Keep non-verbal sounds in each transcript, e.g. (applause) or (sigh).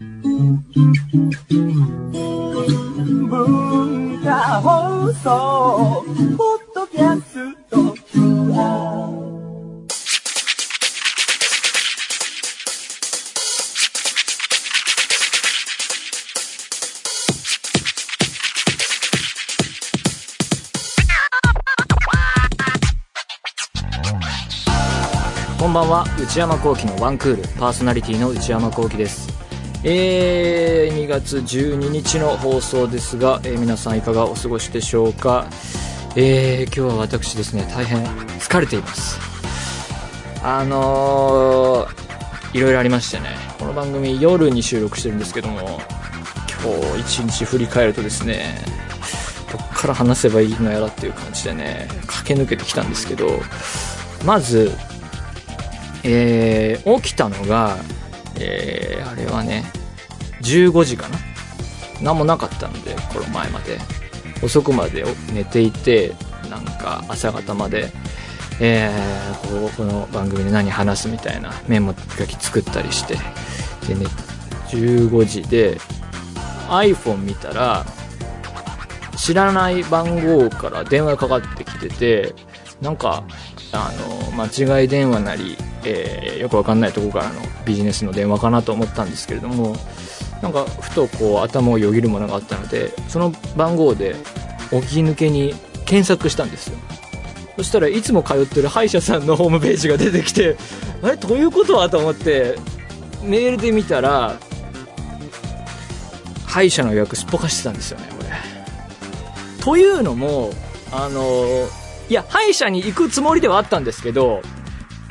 文化放送ポッドキャストこんばんは。内山聖輝のワンクール。パーソナリティの内山聖輝です。えー、2月12日の放送ですが、えー皆さんいかがお過ごしでしょうか？えー、今日は私ですね大変疲れています。あのー、いろいろありましてねこの番組夜に収録してるんですけども今日一日振り返るとですねどっから話せばいいのやらっていう感じでね駆け抜けてきたんですけどまずえー起きたのが、えーあれはね、15時かな？何もなかったので、この前まで。遅くまで寝ていて、なんか朝方まで、えーここの番組で何話すみたいなメモ書き作ったりして。でね、15時で iPhone 見たら、知らない番号から電話かかってきてて、なんか、あの、間違い電話なり、えーよくわかんないとこからのビジネスの電話かなと思ったんですけれども、なんか、ふとこう頭をよぎるものがあったので、その番号で起き抜けに検索したんですよ。そしたらいつも通ってる歯医者さんのホームページが出てきて、あれ？どういうこと？はと思って、メールで見たら、歯医者の予約すっぽかしてたんですよね、これ。というのも、あの、いや、歯医者に行くつもりではあったんですけど、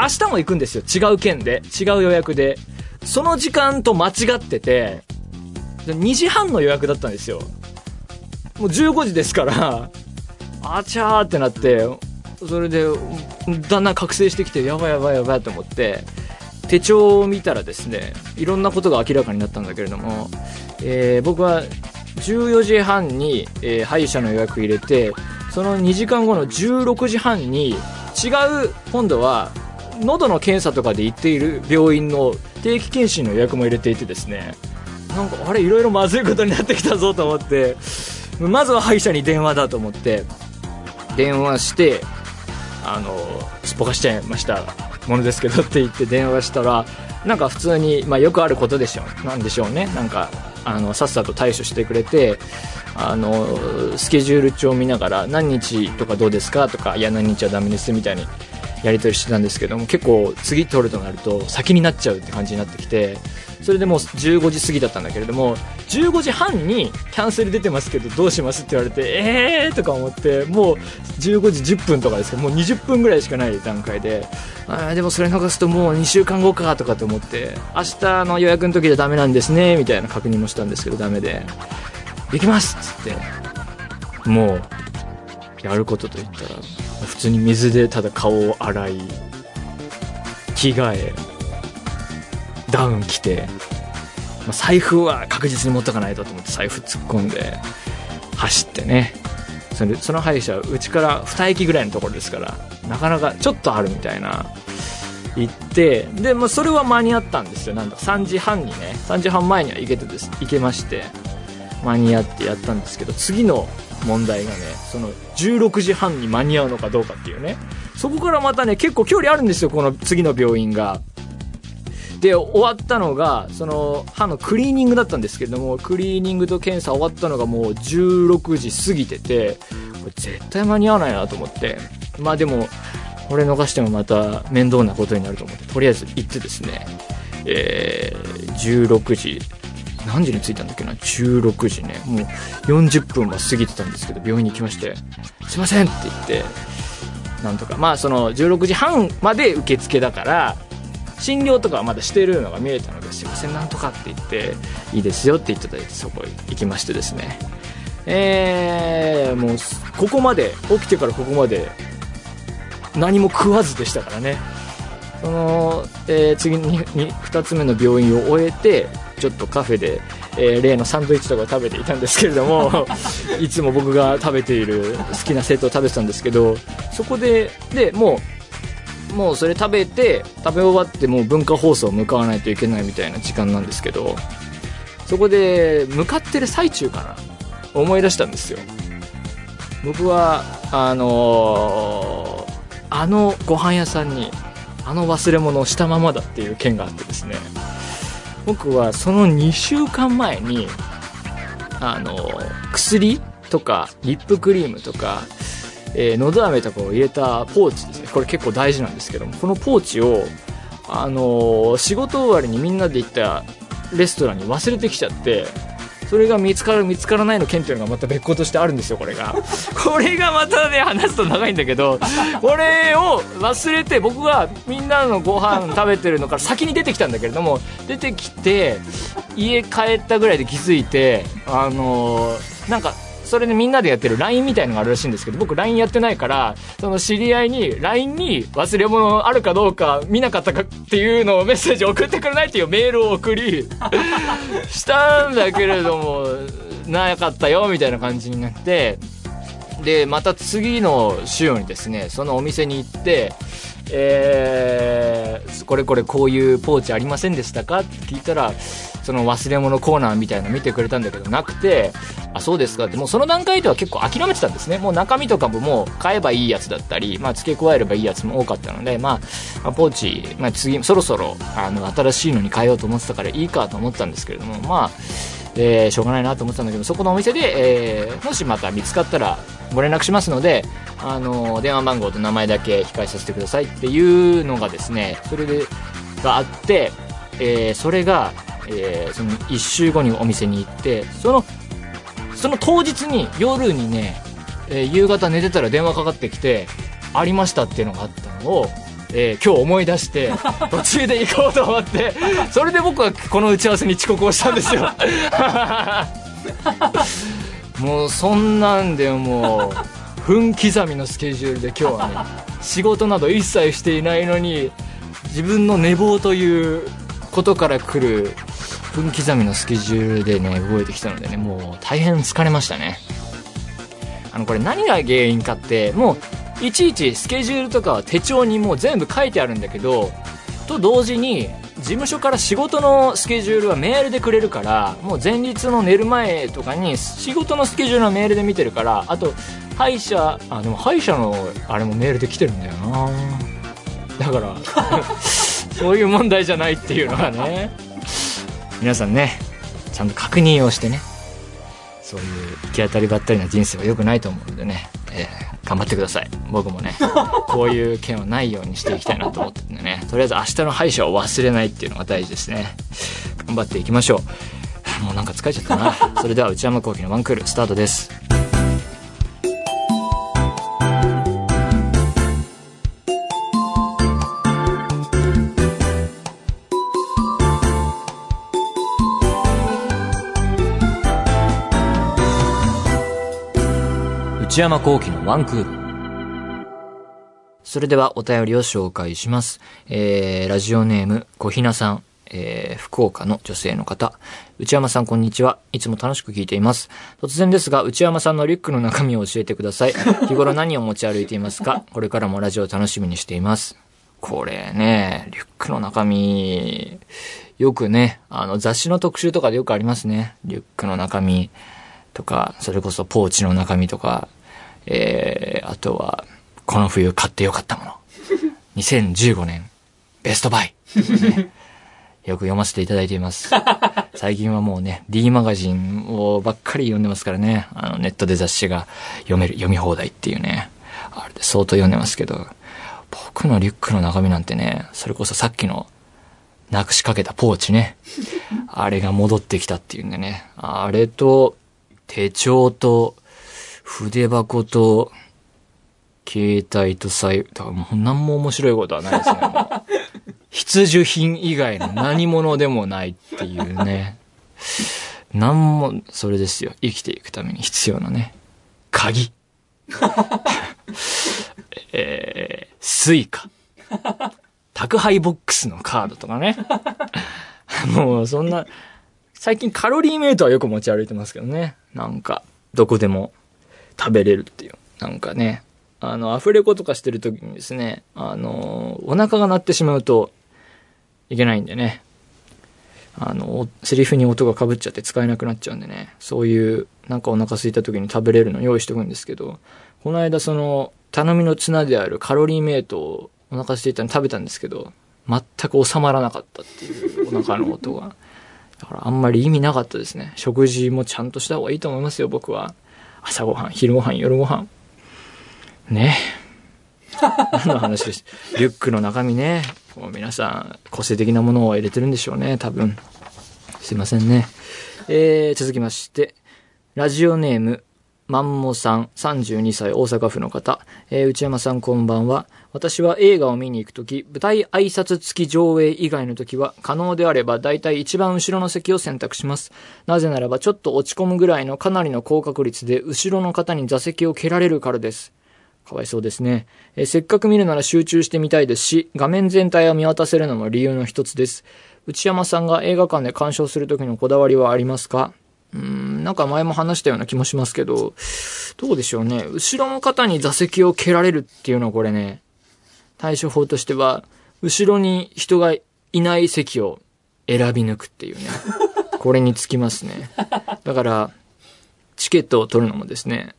明日も行くんですよ。違う県で。違う予約で。その時間と間違ってて、2時半の予約だったんですよ。もう15時ですから、あちゃーってなって、それで、だんだん覚醒してきて、やばいやばいやばいと思って、手帳を見たらですね、いろんなことが明らかになったんだけれども、えー僕は14時半に、えー歯医者の予約入れて、その2時間後の16時半に、違う、今度は、喉の検査とかで行っている病院の定期検診の予約も入れていてですね、なんか、あれ、いろいろまずいことになってきたぞと思って、まずは歯医者に電話だと思って、電話して、あの、すっぽかしちゃいましたものですけどって言って電話したら、なんか普通に、まあよくあることでしょう。なんでしょうね。なんか、あの、さっさと対処してくれて、あの、スケジュール帳を見ながら、何日とかどうですかとか、いや、何日はダメですみたいにやり取りしてたんですけども、結構次取るとなると先になっちゃうって感じになってきて、それでもう15時過ぎだったんだけれども、15時半にキャンセル出てますけどどうしますって言われて、えーとか思って、もう15時10分とかですけど、もう20分ぐらいしかない段階で、あでもそれ逃すともう2週間後かとかと思って、明日の予約の時でダメなんですね、みたいな確認もしたんですけどダメで、行きますっつって、もう、やることといったら、普通に水でただ顔を洗い、着替え、ダウン着て、まあ、財布は確実に持っとかないとと思って財布突っ込んで、走ってね。それその歯医者うちから2駅ぐらいのところですから、なかなかちょっとあるみたいな。行って、で、まあ、それは間に合ったんですよ。なんだ、3時半にね、3時半前には行けてです、行けまして、間に合ってやったんですけど、次の問題がね、その16時半に間に合うのかどうかっていうね。そこからまたね、結構距離あるんですよ、この次の病院が。で、終わったのが、その歯のクリーニングだったんですけれども、クリーニングと検査終わったのがもう16時過ぎてて、これ絶対間に合わないなと思って。まあでも、これ逃してもまた面倒なことになると思って、とりあえず行ってですね、えー、16時、何時に着いたんだっけな ?16 時ね。もう40分は過ぎてたんですけど、病院に行きまして、すいませんって言って、なんとか、まあその16時半まで受付だから、診療とかはまだしてるのが見えたので、すいません、なんとかって言って、いいですよって言っていただいて、そこへ行きましてですね。えー、もう、ここまで、起きてからここまで、何も食わずでしたからね。その、えー次にに2つ目の病院を終えて、ちょっとカフェで、えー例のサンドイッチとかを食べていたんですけれども、(laughs) いつも僕が食べている好きなセットを食べてたんですけど、そこで、で、もう、もうそれ食べて、食べ終わってもう文化放送向かわないといけないみたいな時間なんですけど、そこで向かってる最中かな思い出したんですよ。僕はあのーあのご飯屋さんにあの忘れ物をしたままだっていう件があってですね僕はその2週間前にあの薬とかリップクリームとか、えー、のど飴とかを入れたポーチですね。これ結構大事なんですけどもこのポーチをあの仕事終わりにみんなで行ったレストランに忘れてきちゃってそれが見つかる見つからないの件っていうのがまた別個としてあるんですよこれが。(laughs) これがまたね話すと長いんだけど (laughs) これを忘れて僕がみんなのご飯食べてるのから先に出てきたんだけれども出てきて家帰ったぐらいで気づいてあのーなんかそれでみんなでやってる LINE みたいのがあるらしいんですけど僕 LINE やってないからその知り合いに LINE に忘れ物あるかどうか見なかったかっていうのをメッセージ送ってくれないっていうメールを送り (laughs) したんだけれどもなかったよみたいな感じになってでまた次の週にですねそのお店に行ってえーこれこれこういうポーチありませんでしたかって聞いたらその忘れ物コーナーみたいなの見てくれたんだけどなくてあそうですか。ってもうその段階では結構諦めてたんですね。もう中身とかももう買えばいいやつだったり、まあ、付け加えればいいやつも多かったので、まあ、まあポーチ、まあ、次そろそろあの新しいのに変えようと思ってたからいいかと思ったんですけれどもまあえーしょうがないなと思ってたんだけどそこのお店で、えーもしまた見つかったらご連絡しますので、あの電話番号と名前だけ控えさせてくださいっていうのがですねそれでがあって、えーそれが、えーその1週後にお店に行ってそのその当日に夜にね、えー夕方寝てたら電話かかってきてありましたっていうのがあったのを、えー今日思い出して (laughs) 途中で行こうと思ってそれで僕はこの打ち合わせに遅刻をしたんですよ。(laughs) もうそんなんでもう分刻みのスケジュールで今日はね仕事など一切していないのに自分の寝坊ということから来る分刻みのスケジュールでね動いてきたのでねもう大変疲れましたね。あのこれ何が原因かってもういちいちスケジュールとかは手帳にもう全部書いてあるんだけどと同時に事務所から仕事のスケジュールはメールでくれるからもう前日の寝る前とかに仕事のスケジュールはメールで見てるからあと歯医者あでも歯医者のあれもメールで来てるんだよな。だから (laughs) そういう問題じゃないっていうのがね。皆さんねちゃんと確認をしてね。そういう行き当たりばったりな人生は良くないと思うのでね、えー頑張ってください。僕もねこういう件はないようにしていきたいなと思ってるんでね。とりあえず明日の歯医者を忘れないっていうのが大事ですね。頑張っていきましょう。もうなんか疲れちゃったな。それでは内山昂輝のワンクールスタートです。内山昂輝のワンクールそれではお便りを紹介します。えー、ラジオネーム、小ひなさん。えー、福岡の女性の方。内山さんこんにちは。いつも楽しく聞いています。突然ですが、内山さんのリュックの中身を教えてください。(laughs) 日頃何を持ち歩いていますか？これからもラジオを楽しみにしています。これね、リュックの中身、よくね、あの雑誌の特集とかでよくありますね。リュックの中身とか、それこそポーチの中身とか、えー、あとは、この冬買ってよかったもの。(laughs) 2015年、ベストバイ。ねよく読ませていただいています。(laughs) 最近はもうね、D マガジンをばっかり読んでますからね。あの、ネットで雑誌が読める、読み放題っていうね。あれで相当読んでますけど、僕のリュックの中身なんてね、それこそさっきの、なくしかけたポーチね。(laughs) あれが戻ってきたっていうんでね。あれと、手帳と、筆箱と、携帯と財布、だからもう何も面白いことはないですね。(laughs) 必需品以外の何物でもないっていうね。何も、それですよ。生きていくために必要なね。鍵。(laughs) えー、 Suica。宅配ボックスのカードとかね。(laughs) もうそんな、最近カロリーメイトはよく持ち歩いてますけどね。なんか、どこでも食べれるっていう。なんかね、あの、アフレコとかしてる時にですね、あの、お腹が鳴ってしまうといけないんでね。あの、セリフに音が被っちゃって使えなくなっちゃうんでね、そういう、なんかお腹空いた時に食べれるの用意しとくんですけど、この間その、頼みの綱であるカロリーメイトをお腹空いたの食べたんですけど、全く収まらなかったっていうお腹の音が。だからあんまり意味なかったですね。食事もちゃんとした方がいいと思いますよ、僕は。朝ごはん、昼ごはん、夜ごはん。ね。(laughs) 何の話です？リュックの中身ね。こう皆さん、個性的なものを入れてるんでしょうね、多分。すいませんね。えー、続きまして、ラジオネーム、マンモさん、32歳、大阪府の方。えー、内山さんこんばんは。私は映画を見に行くとき、舞台挨拶付き上映以外のときは、可能であれば大体一番後ろの席を選択します。なぜならば、ちょっと落ち込むぐらいのかなりの高確率で、後ろの方に座席を蹴られるからです。かわいそうですね、えせっかく見るなら集中してみたいですし、画面全体を見渡せるのも理由の一つです。内山さんが映画館で鑑賞するときのこだわりはありますか？うーん、なんか前も話したような気もしますけど、どうでしょうね。後ろの方に座席を蹴られるっていうのはこれね、対処法としては、後ろに人がいない席を選び抜くっていうね。(laughs) これにつきますね。だから、チケットを取るのもですね、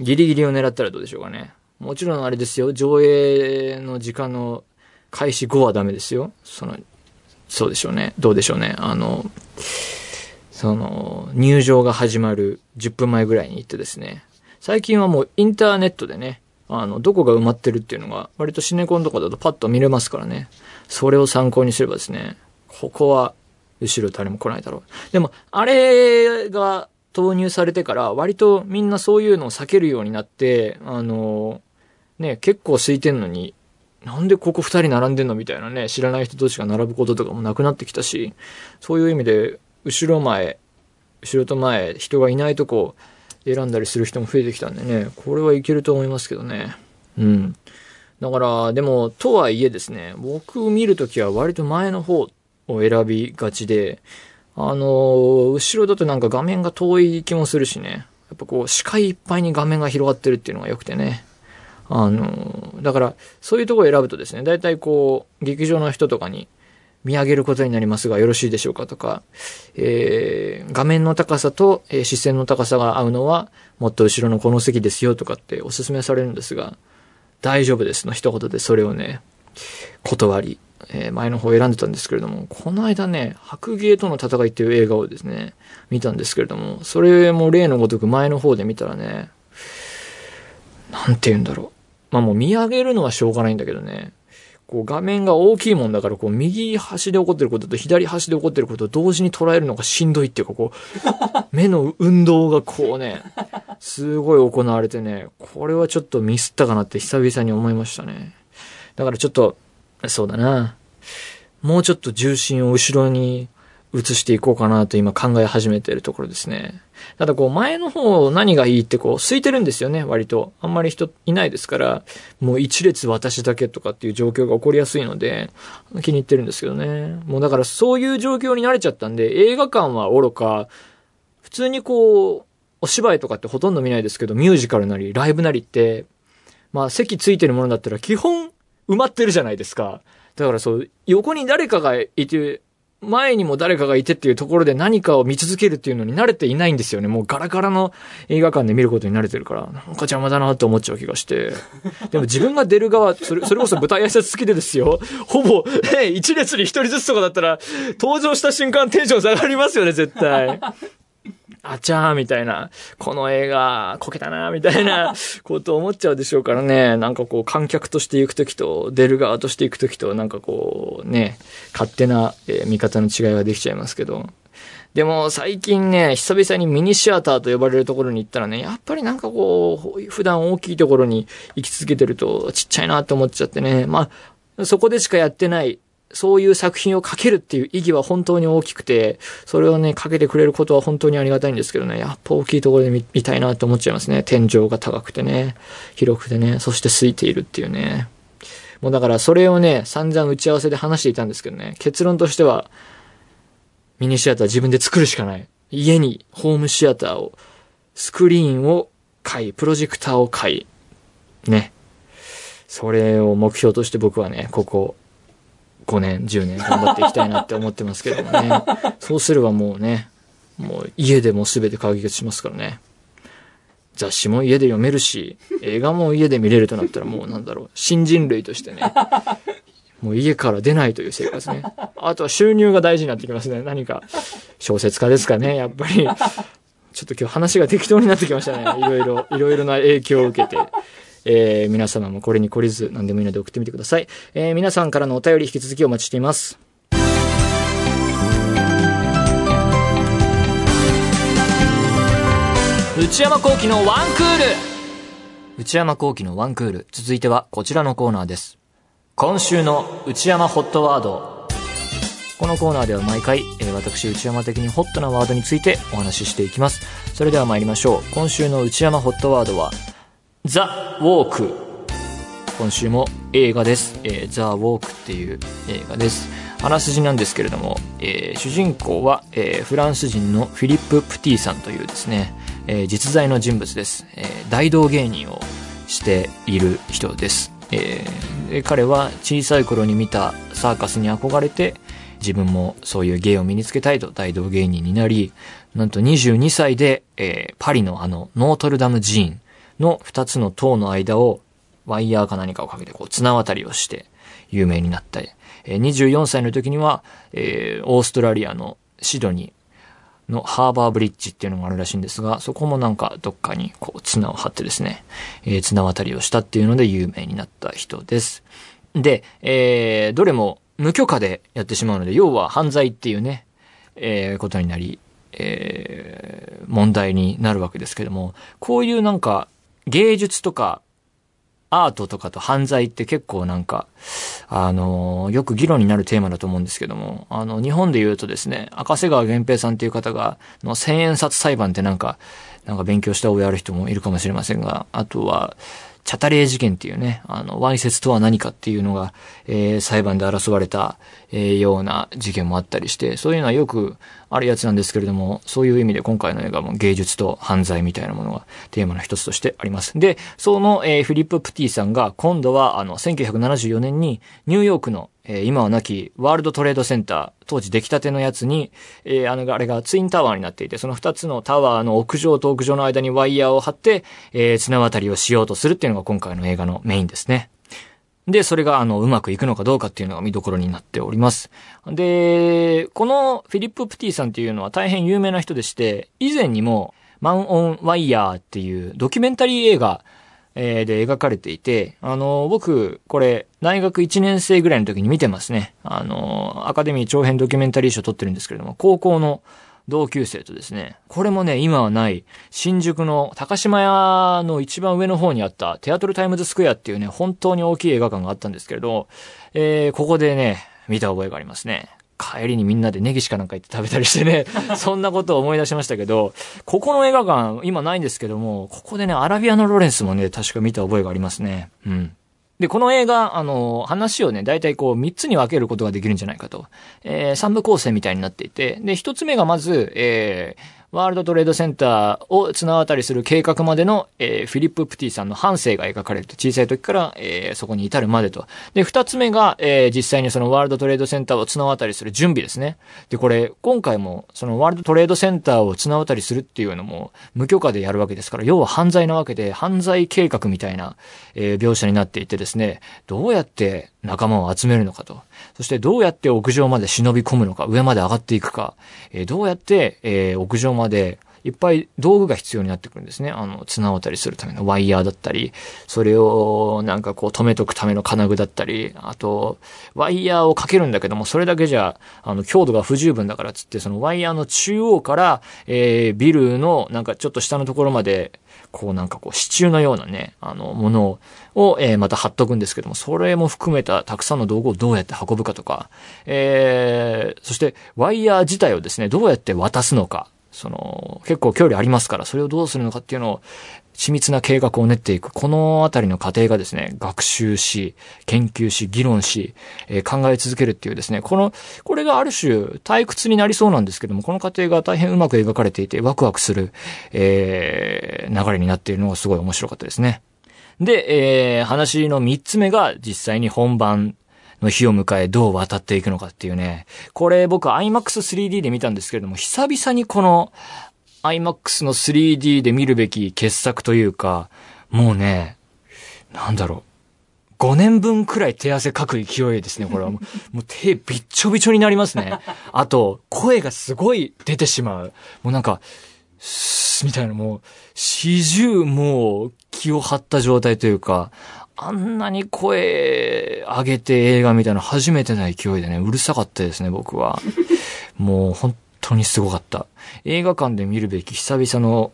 ギリギリを狙ったらどうでしょうかね。もちろんあれですよ、上映の時間の開始後はダメですよ。その、そうでしょうね。どうでしょうね。あの、その、入場が始まる10分前ぐらいに行ってですね、最近はもうインターネットでね、あの、どこが埋まってるっていうのが、割とシネコンとかだとパッと見れますからね。それを参考にすればですね、ここは、後ろ誰も来ないだろう。でも、あれが投入されてから、割とみんなそういうのを避けるようになって、あの、ね、結構空いてんのに、なんでここ二人並んでんのみたいなね、知らない人同士が並ぶこととかもなくなってきたし、そういう意味で、後ろ前、後ろと前、人がいないとこ選んだりする人も増えてきたんでね、これはいけると思いますけどね。うん。だから、でも、とはいえですね、僕を見るときは割と前の方を選びがちで、あの、後ろだとなんか画面が遠い気もするしね、やっぱこう、視界いっぱいに画面が広がってるっていうのが良くてね。あの、だから、そういうとこを選ぶとですね、大体こう、劇場の人とかに、見上げることになりますがよろしいでしょうかとか、えー、画面の高さと、えー視線の高さが合うのは、もっと後ろのこの席ですよとかってお勧めされるんですが、大丈夫ですの一言でそれをね、断り、えー前の方を選んでたんですけれども、この間ね、白芸との戦いっていう映画をですね、見たんですけれども、それも例のごとく前の方で見たらね、なんて言うんだろう。まあもう見上げるのはしょうがないんだけどね、こう画面が大きいもんだから、こう右端で起こってることと左端で起こってることを同時に捉えるのがしんどいっていうか、こう、(laughs) 目の運動がこうね、すごい行われてね、これはちょっとミスったかなって久々に思いましたね。だからちょっと、そうだな。もうちょっと重心を後ろに移していこうかなと今考え始めてるところですね。ただこう前の方何がいいってこう空いてるんですよね、割と。あんまり人いないですから、もう一列私だけとかっていう状況が起こりやすいので、気に入ってるんですけどね。もうだからそういう状況に慣れちゃったんで、映画館は愚か、普通にこう、お芝居とかってほとんど見ないですけど、ミュージカルなり、ライブなりって、まあ席ついてるものだったら基本埋まってるじゃないですか。だからそう、横に誰かがいて、前にも誰かがいてっていうところで何かを見続けるっていうのに慣れていないんですよね。もうガラガラの映画館で見ることに慣れてるから、なんか邪魔だなって思っちゃう気がして。でも自分が出る側、それ、それこそ舞台挨拶好きでですよ。ほぼ、ね、一列に一人ずつとかだったら、登場した瞬間テンション下がりますよね、絶対。あちゃーみたいな、この映画、こけたな、みたいな (laughs) こと思っちゃうでしょうからね。なんかこう、観客として行くときと、出る側として行くときと、なんかこう、ね、勝手な、えー見方の違いができちゃいますけど。でも最近ね、久々にミニシアターと呼ばれるところに行ったらね、やっぱりなんかこう、普段大きいところに行き続けてるとちっちゃいなって思っちゃってね。まあ、そこでしかやってない、そういう作品をかけるっていう意義は本当に大きくて、それをね、かけてくれることは本当にありがたいんですけどね、やっぱ大きいところで見見たいなって思っちゃいますね。天井が高くてね、広くてね、そして空いているっていうね。もうだからそれをね、散々打ち合わせで話していたんですけどね、結論としては、ミニシアター自分で作るしかない。家にホームシアターを、スクリーンを買い、プロジェクターを買い、ね。それを目標として僕はね、ここ、5年、10年頑張っていきたいなって思ってますけどもね。(laughs) そうすればもうね、もう家でも全て解決しますからね。雑誌も家で読めるし、映画も家で見れるとなったらもうなんだろう、新人類としてね、(laughs) もう家から出ないという生活ね。あとは収入が大事になってきますね。何か、小説家ですかね、やっぱり。ちょっと今日話が適当になってきましたね。いろいろ、いろいろな影響を受けて。えー、皆様もこれに懲りず何でもいいので送ってみてください。えー、皆さんからのお便り引き続きお待ちしています。内山幸喜のワンクール内山幸喜のワンクール。続いてはこちらのコーナーです。今週の内山ホットワード。このコーナーでは毎回、えー私内山的にホットなワードについてお話ししていきます。それでは参りましょう。今週の内山ホットワードは、ザ・ウォーク。今週も映画です。えー、ザ・ウォークっていう映画です。あらすじなんですけれども、えー主人公は、えーフランス人のフィリップ・プティさんというですね、えー実在の人物です。えー大道芸人をしている人です。えー彼は小さい頃に見たサーカスに憧れて、自分もそういう芸を身につけたいと大道芸人になり、なんと22歳で、えーパリのあのノートルダム寺院の2つの塔の間をワイヤーか何かをかけてこう綱渡りをして有名になった。え24歳の時には、えーオーストラリアのシドニーのハーバーブリッジっていうのがあるらしいんですが、そこもなんかどっかにこう綱を張ってですね、えー綱渡りをしたっていうので有名になった人です。で、えーどれも無許可でやってしまうので、要は犯罪っていうね、えーことになり、えー問題になるわけですけども、こういうなんか芸術とかアートとかと犯罪って結構なんか、あのよく議論になるテーマだと思うんですけども、あの、日本で言うとですね、赤瀬川源平さんっていう方が、の千円札裁判ってなんか、なんか勉強した覚えある人もいるかもしれませんが、あとは、チャタレー事件っていうね、あの、わいせつとは何かっていうのが、えー裁判で争われた、えーような事件もあったりして、そういうのはよくあるやつなんですけれども、そういう意味で今回の映画も芸術と犯罪みたいなものがテーマの一つとしてあります。で、その、えーフィリップ・プティさんが今度は、あの、1974年にニューヨークの、えー今はなきワールドトレードセンター、当時出来たてのやつに、えーあの、あれがツインタワーになっていて、その二つのタワーの屋上と屋上の間にワイヤーを張って、えー綱渡りをしようとするっていうのが今回の映画のメインですね。で、それが、あの、うまくいくのかどうかっていうのが見どころになっております。で、このフィリップ・プティさんっていうのは大変有名な人でして、以前にも、マン・オン・ワイヤーっていうドキュメンタリー映画、えで描かれていて、あの、僕、これ、大学1年生ぐらいの時に見てますね。あの、アカデミー長編ドキュメンタリー賞取ってるんですけれども、高校の同級生とですね、これもね、今はない、新宿の高島屋の一番上の方にあった、テアトルタイムズスクエアっていうね、本当に大きい映画館があったんですけれど、えーここでね、見た覚えがありますね。帰りにみんなでネギしかなんか行って食べたりしてね、(laughs) そんなことを思い出しましたけど、ここの映画館、今ないんですけども、ここでね、アラビアのロレンスもね、確か見た覚えがありますね。うん。で、この映画、あの、話をね、大体こう、3つに分けることができるんじゃないかと。えー、3部構成みたいになっていて、で、1つ目がまず、えー、ワールドトレードセンターを綱渡りする計画までの、えーフィリップ・プティさんの半生が描かれると。小さい時から、えーそこに至るまでと。で、二つ目が、えー実際にそのワールドトレードセンターを綱渡りする準備ですね。で、これ、今回も、そのワールドトレードセンターを綱渡りするっていうのも、無許可でやるわけですから、要は犯罪なわけで、犯罪計画みたいな、えー描写になっていてですね、どうやって仲間を集めるのかと。そしてどうやって屋上まで忍び込むのか、上まで上がっていくか、えーどうやって、えー屋上までまでいっぱい道具が必要になってくるんですね。あの、綱渡りするためのワイヤーだったり、それをなんかこう止めとくための金具だったり、あと、ワイヤーをかけるんだけども、それだけじゃ、あの、強度が不十分だからつって、そのワイヤーの中央から、えービルのなんかちょっと下のところまで、こうなんかこう支柱のようなね、あの、ものを、えーまた貼っとくんですけども、それも含めたたくさんの道具をどうやって運ぶかとか、えー、そしてワイヤー自体をですね、どうやって渡すのか、その、結構距離ありますから、それをどうするのかっていうのを、緻密な計画を練っていく。このあたりの過程がですね、学習し、研究し、議論し、えー考え続けるっていうですね、この、これがある種退屈になりそうなんですけども、この過程が大変うまく描かれていて、ワクワクする、えー流れになっているのがすごい面白かったですね。で、えー話の三つ目が実際に本番の日を迎えどう渡っていくのかっていうね。これ僕 IMAX3D で見たんですけれども、久々にこの IMAX の 3D で見るべき傑作というか、もうね、なんだろう。5年分くらい手汗かく勢いですね、これは。(laughs) もう手びっちょびちょになりますね。あと、声がすごい出てしまう。もうなんか、スみたいなもう、四十もう気を張った状態というか、あんなに声上げて映画見たの初めてな勢いでね、うるさかったですね、僕は。(laughs) もう本当にすごかった。映画館で見るべき久々の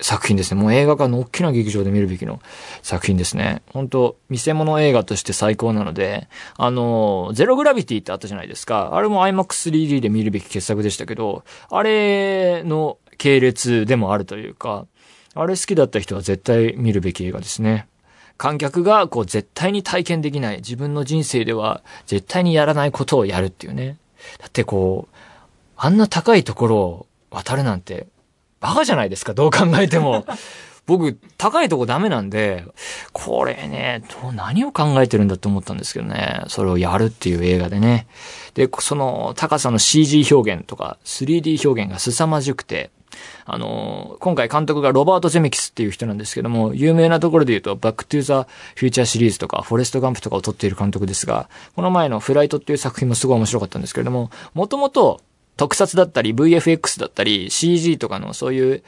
作品ですね。もう映画館の大きな劇場で見るべきの作品ですね。本当見せ物映画として最高なので、あの、ゼログラビティってあったじゃないですか。あれも IMAX3D で見るべき傑作でしたけど、あれの系列でもあるというか、あれ好きだった人は絶対見るべき映画ですね。観客がこう絶対に体験できない、自分の人生では絶対にやらないことをやるっていうね。だってこう、あんな高いところを渡るなんてバカじゃないですか、どう考えても。(laughs) 僕、高いとこダメなんで、これね、どう、何を考えてるんだと思ったんですけどね。それをやるっていう映画でね。で、その高さの CG 表現とか 3D 表現が凄まじくて、あの、今回監督がロバート・ゼメキスっていう人なんですけども、有名なところで言うと、バック・トゥ・ザ・フューチャーシリーズとか、フォレスト・ガンプとかを撮っている監督ですが、この前のフライトっていう作品もすごい面白かったんですけれども、もともと特撮だったり VFX だったり CG とかのそういう、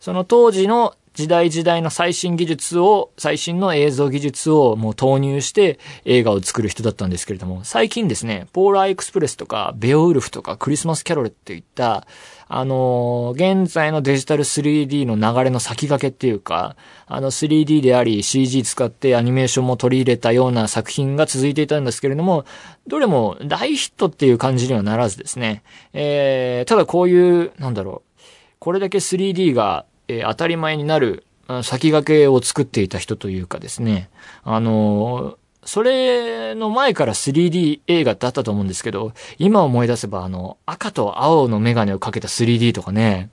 その当時の時代時代の最新技術を、最新の映像技術をもう投入して映画を作る人だったんですけれども、最近ですね、ポーラーエクスプレスとか、ベオウルフとか、クリスマスキャロルっていった、あの、現在のデジタル 3D の流れの先駆けっていうか、あの 3D であり CG 使ってアニメーションも取り入れたような作品が続いていたんですけれども、どれも大ヒットっていう感じにはならずですね、えー、ただこういう、なんだろう、これだけ 3D がえー、当たり前になる先駆けを作っていた人というかですね、あのそれの前から 3D 映画ってあったと思うんですけど、今思い出せばあの、赤と青のメガネをかけた 3D とかね、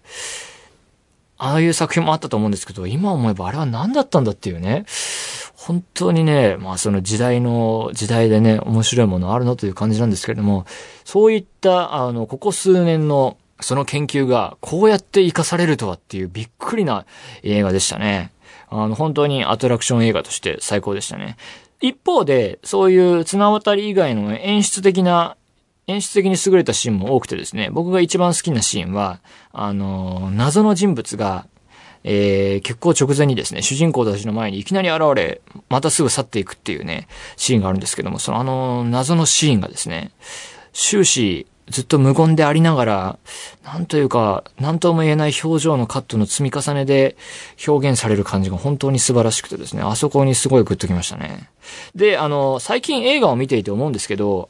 ああいう作品もあったと思うんですけど、今思えばあれは何だったんだっていうね。本当にね、まあその時代の、時代でね、面白いものあるのという感じなんですけれども、そういった、あの、ここ数年のその研究がこうやって活かされるとはっていうびっくりな映画でしたね。あの、本当にアトラクション映画として最高でしたね。一方で、そういう綱渡り以外の演出的な、演出的に優れたシーンも多くてですね、僕が一番好きなシーンは、あの、謎の人物が、えー、結構直前にですね、主人公たちの前にいきなり現れ、またすぐ去っていくっていうね、シーンがあるんですけども、そのあの、謎のシーンがですね、終始、ずっと無言でありながら、なんというか、なんとも言えない表情のカットの積み重ねで表現される感じが本当に素晴らしくてですね、あそこにすごいグッときましたね。で、あの、最近映画を見ていて思うんですけど、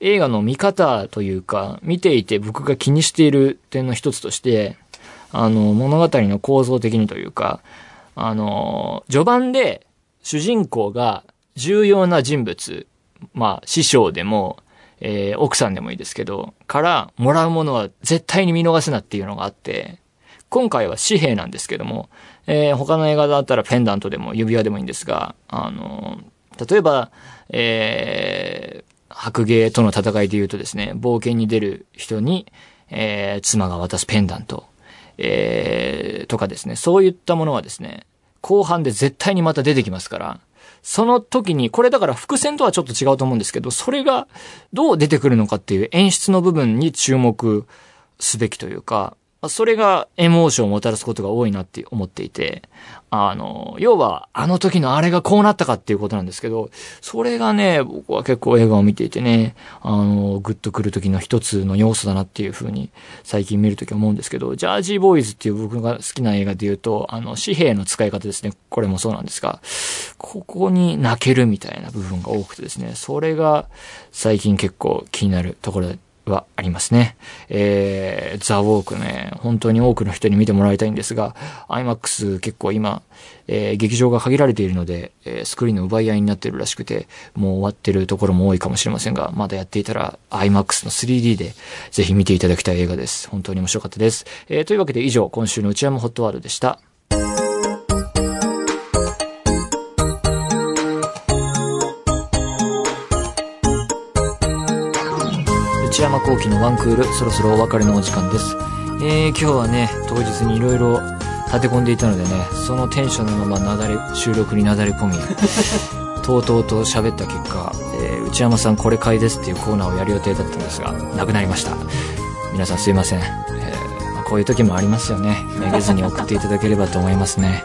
映画の見方というか、見ていて僕が気にしている点の一つとして、あの、物語の構造的にというか、あの、序盤で主人公が重要な人物、まあ、師匠でも、えー、奥さんでもいいですけど、からもらうものは絶対に見逃すなっていうのがあって、今回は紙幣なんですけども、えー、他の映画だったらペンダントでも指輪でもいいんですが、あのー、例えば、えー、白芸との戦いで言うとですね、冒険に出る人に、えー、妻が渡すペンダント、えー、とかですね、そういったものはですね、後半で絶対にまた出てきますから、その時に、これだから伏線とはちょっと違うと思うんですけど、それがどう出てくるのかっていう演出の部分に注目すべきというか、それがエモーションをもたらすことが多いなって思っていて、あの、要は、あの時のあれがこうなったかっていうことなんですけど、それがね、僕は結構映画を見ていてね、あの、グッとくる時の一つの要素だなっていうふうに、最近見るとき思うんですけど、ジャージーボーイズっていう僕が好きな映画で言うと、あの、紙幣の使い方ですね。これもそうなんですが、ここに泣けるみたいな部分が多くてですね、それが最近結構気になるところはありますね。えー、ザ・ウォークね、本当に多くの人に見てもらいたいんですが、IMAX 結構今、えー、劇場が限られているので、えー、スクリーンの奪い合いになってるらしくて、もう終わってるところも多いかもしれませんが、まだやっていたら IMAX の 3D でぜひ見ていただきたい映画です。本当に面白かったです。えー、というわけで以上、今週の内山ホットワードでした。のワンクール、そろそろお別れのお時間です。えー、今日はね、当日にいろいろ立て込んでいたのでね、そのテンションのままなだれ、収録になだれ込み、(laughs) とうとうと喋った結果、えー、内山さんこれ買いですっていうコーナーをやる予定だったんですが、なくなりました。皆さんすいません。えーまあこういう時もありますよね。めげずに送っていただければと思いますね。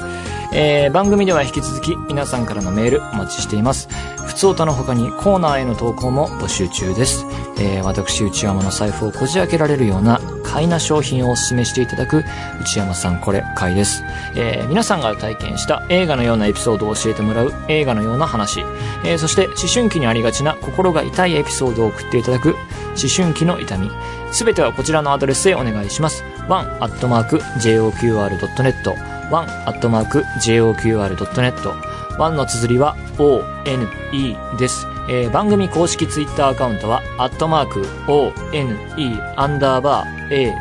えー番組では引き続き皆さんからのメールお待ちしています。普通歌の他にコーナーへの投稿も募集中です。えー私内山の財布をこじ開けられるような買いな商品をお勧めしていただく内山さんこれ買いです。えー皆さんが体験した映画のようなエピソードを教えてもらう映画のような話。えーそして思春期にありがちな心が痛いエピソードを送っていただく思春期の痛み。すべてはこちらのアドレスへお願いします。one.joqr.net one.joqr.net ワンの綴りは one です。えー番組公式ツイッターアカウントは、アットマーク one アンダーバー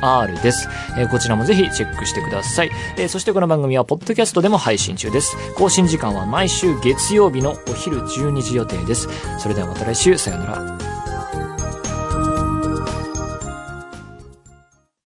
agqr です。えーこちらもぜひチェックしてください。えーそしてこの番組はポッドキャストでも配信中です。更新時間は毎週月曜日のお昼12時予定です。それではまた来週、さよなら。